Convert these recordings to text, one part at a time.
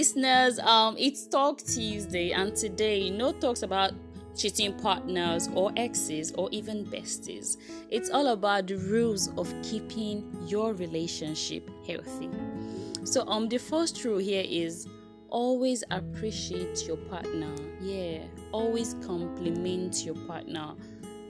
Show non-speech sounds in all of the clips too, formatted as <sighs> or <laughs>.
listeners, um, it's Talk Tuesday, and today no talks about cheating partners or exes or even besties. It's all about the rules of keeping your relationship healthy. So, um, the first rule here is always appreciate your partner. Yeah, always compliment your partner.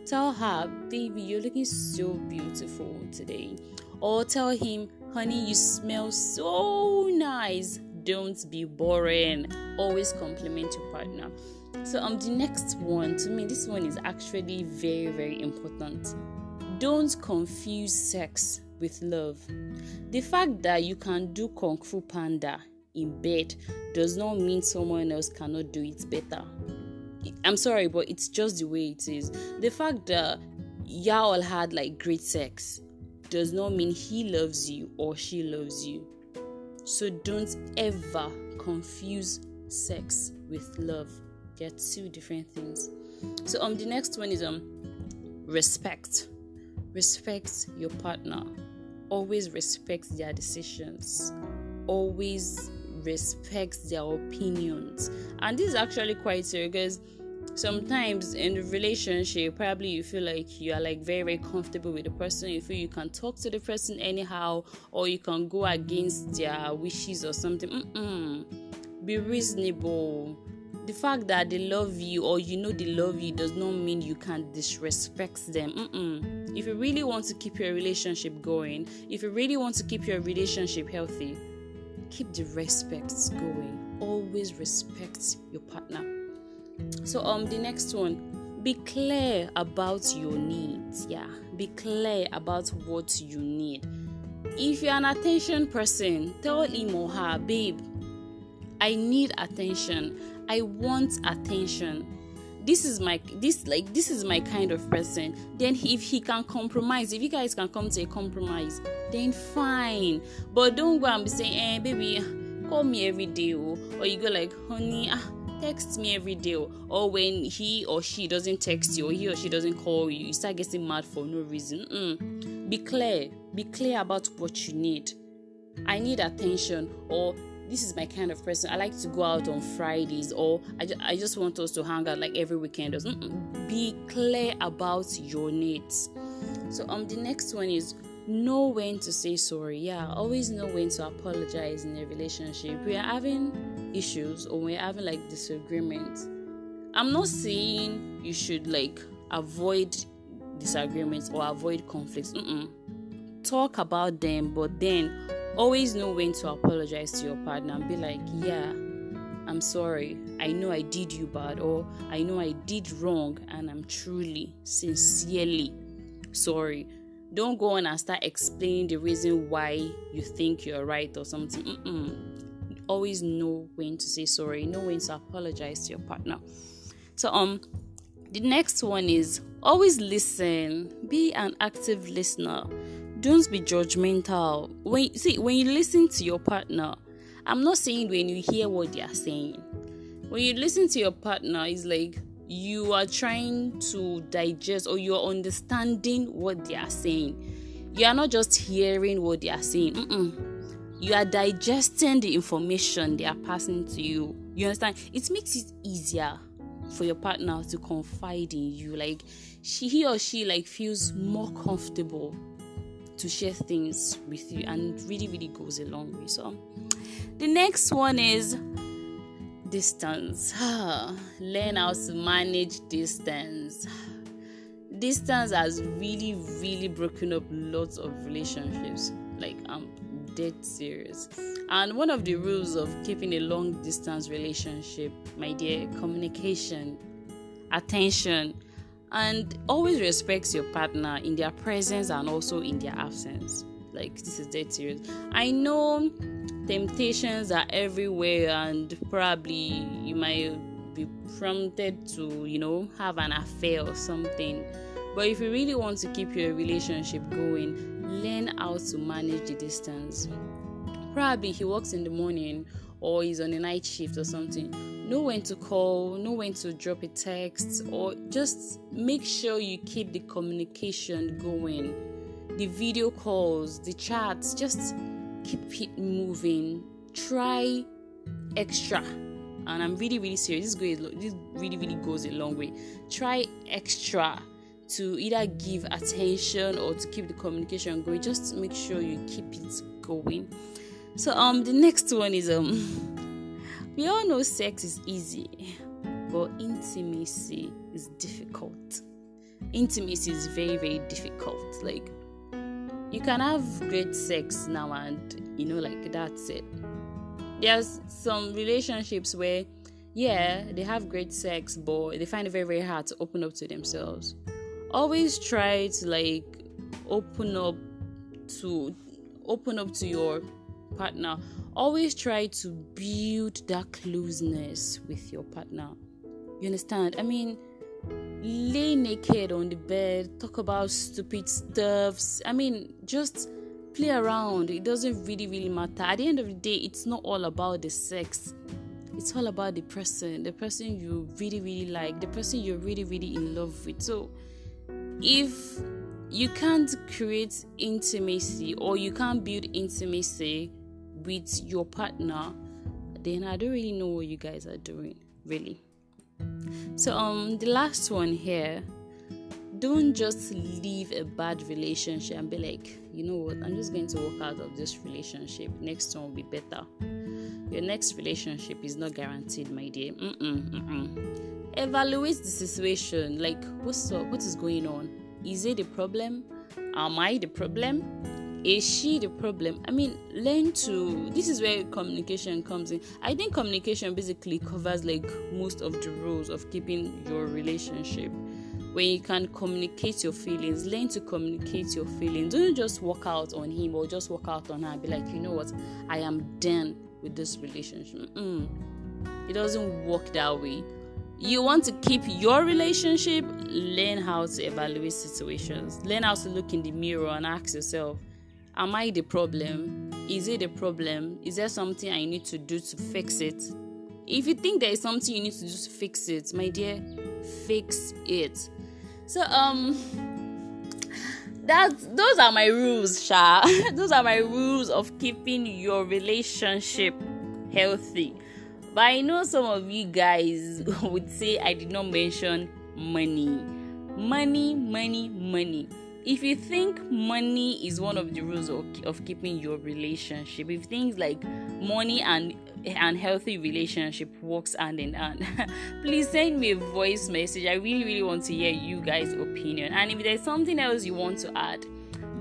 Tell her, baby, you're looking so beautiful today. Or tell him, honey, you smell so nice. Don't be boring. Always compliment your partner. So um the next one to me this one is actually very very important. Don't confuse sex with love. The fact that you can do kung fu panda in bed does not mean someone else cannot do it better. I'm sorry, but it's just the way it is. The fact that y'all had like great sex does not mean he loves you or she loves you. So don't ever confuse sex with love. They're two different things. So um the next one is um respect. Respect your partner. Always respect their decisions. Always respect their opinions. And this is actually quite serious because sometimes in a relationship probably you feel like you are like very very comfortable with the person. You feel you can talk to the person anyhow or you can go against their wishes or something. Mm-mm. be reasonable. The fact that they love you or you know they love you does not mean you can disrespect them. Mm-mm. if you really want to keep your relationship going if you really want to keep your relationship healthy keep the respect going. Always respect your partner so um the next one be clear about your needs. Yeah be clear about what you need. If you're an attention person tell him or her babe i need attention. I want attention. This is my this like this is my kind of person. Then if he can compromise if you guys can come to a compromise then fine. But don't go and be saying eh baby call me every day oh. or you go like honey ah text me every day or when he or she doesn't text you or he or she doesn't call you you start getting mad for no reason mm. be clear be clear about what you need. I need attention or this is my kind of person. I like to go out on fridays or i, ju- I just want us to hang out like every weekend Mm-mm. be clear about your needs. So um the next one is know when to say sorry. Yeah always know when to apologize in a relationship. We are having issues or we're having like disagreements i'm not saying you should like avoid disagreements or avoid conflicts Mm-mm. talk about them but then always know when to apologize to your partner and be like yeah i'm sorry i know i did you bad or i know i did wrong and i'm truly sincerely sorry don't go on and start explaining the reason why you think you're right or something. Mm-mm. Always know when to say sorry, know when to apologize to your partner. So, um, the next one is always listen, be an active listener. Don't be judgmental. When see when you listen to your partner, I'm not saying when you hear what they are saying. When you listen to your partner, it's like you are trying to digest or you're understanding what they are saying. You are not just hearing what they are saying. Mm-mm. You are digesting the information they are passing to you. You understand? It makes it easier for your partner to confide in you. Like she, he or she, like feels more comfortable to share things with you, and really, really goes a long way. So, the next one is distance <sighs> learn how to manage distance distance has really really broken up lots of relationships like i'm dead serious and one of the rules of keeping a long distance relationship my dear communication attention and always respect your partner in their presence and also in their absence. Like this is dead serious i know temptations are everywhere and probably you might be prompted to you know have an affair or something. But if you really want to keep your relationship going learn how to manage the distance. Probably he works in the morning or he's on a night shift or something. Know when to call know when to drop a text or just make sure you keep the communication going. The video calls the chats just keep it moving. Try extra. And i'm really really serious. This goes this really really goes a long way. Try extra to either give attention or to keep the communication going just make sure you keep it going. So um the next one is um <laughs> we all know sex is easy but intimacy is difficult. Intimacy is very very difficult. Like you can have great sex now and you know like that's it. There's some relationships where yeah they have great sex but they find it very very hard to open up to themselves always try to like open up to open up to your partner always try to build that closeness with your partner you understand i mean lay naked on the bed talk about stupid stuffs i mean just play around. It doesn't really, really matter. At the end of the day, it's not all about the sex. It's all about the person, the person you really, really like, the person you're really, really in love with. So, if you can't create intimacy or you can't build intimacy with your partner, then I don't really know what you guys are doing, really. So, um, the last one here don't just leave a bad relationship and be like, you know what, I'm just going to walk out of this relationship. Next one will be better. Your next relationship is not guaranteed, my dear. Mm-mm, mm-mm. Evaluate the situation. Like, what's up? What is going on? Is it the problem? Am I the problem? Is she the problem? I mean, learn to. This is where communication comes in. I think communication basically covers like most of the rules of keeping your relationship when you can communicate your feelings, learn to communicate your feelings. Don't just walk out on him or just walk out on her. Be like, you know what, I am done with this relationship. Mm. It doesn't work that way. You want to keep your relationship, learn how to evaluate situations. Learn how to look in the mirror and ask yourself, Am I the problem? Is it a problem? Is there something I need to do to fix it? If you think there is something you need to do to fix it, my dear, fix it. So um that those are my rules, Sha. <laughs> those are my rules of keeping your relationship healthy. But I know some of you guys <laughs> would say I did not mention money. Money, money, money. If you think money is one of the rules of, of keeping your relationship, if things like money and and healthy relationship works hand in hand <laughs> please send me a voice message. I really really want to hear you guys opinion. And if there's something else you want to add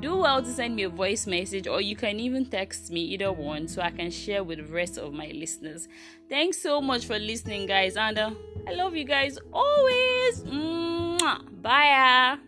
do well to send me a voice message or you can even text me either one so i can share with the rest of my listeners. Thanks so much for listening guys and uh, i love you guys always. Mwah. bye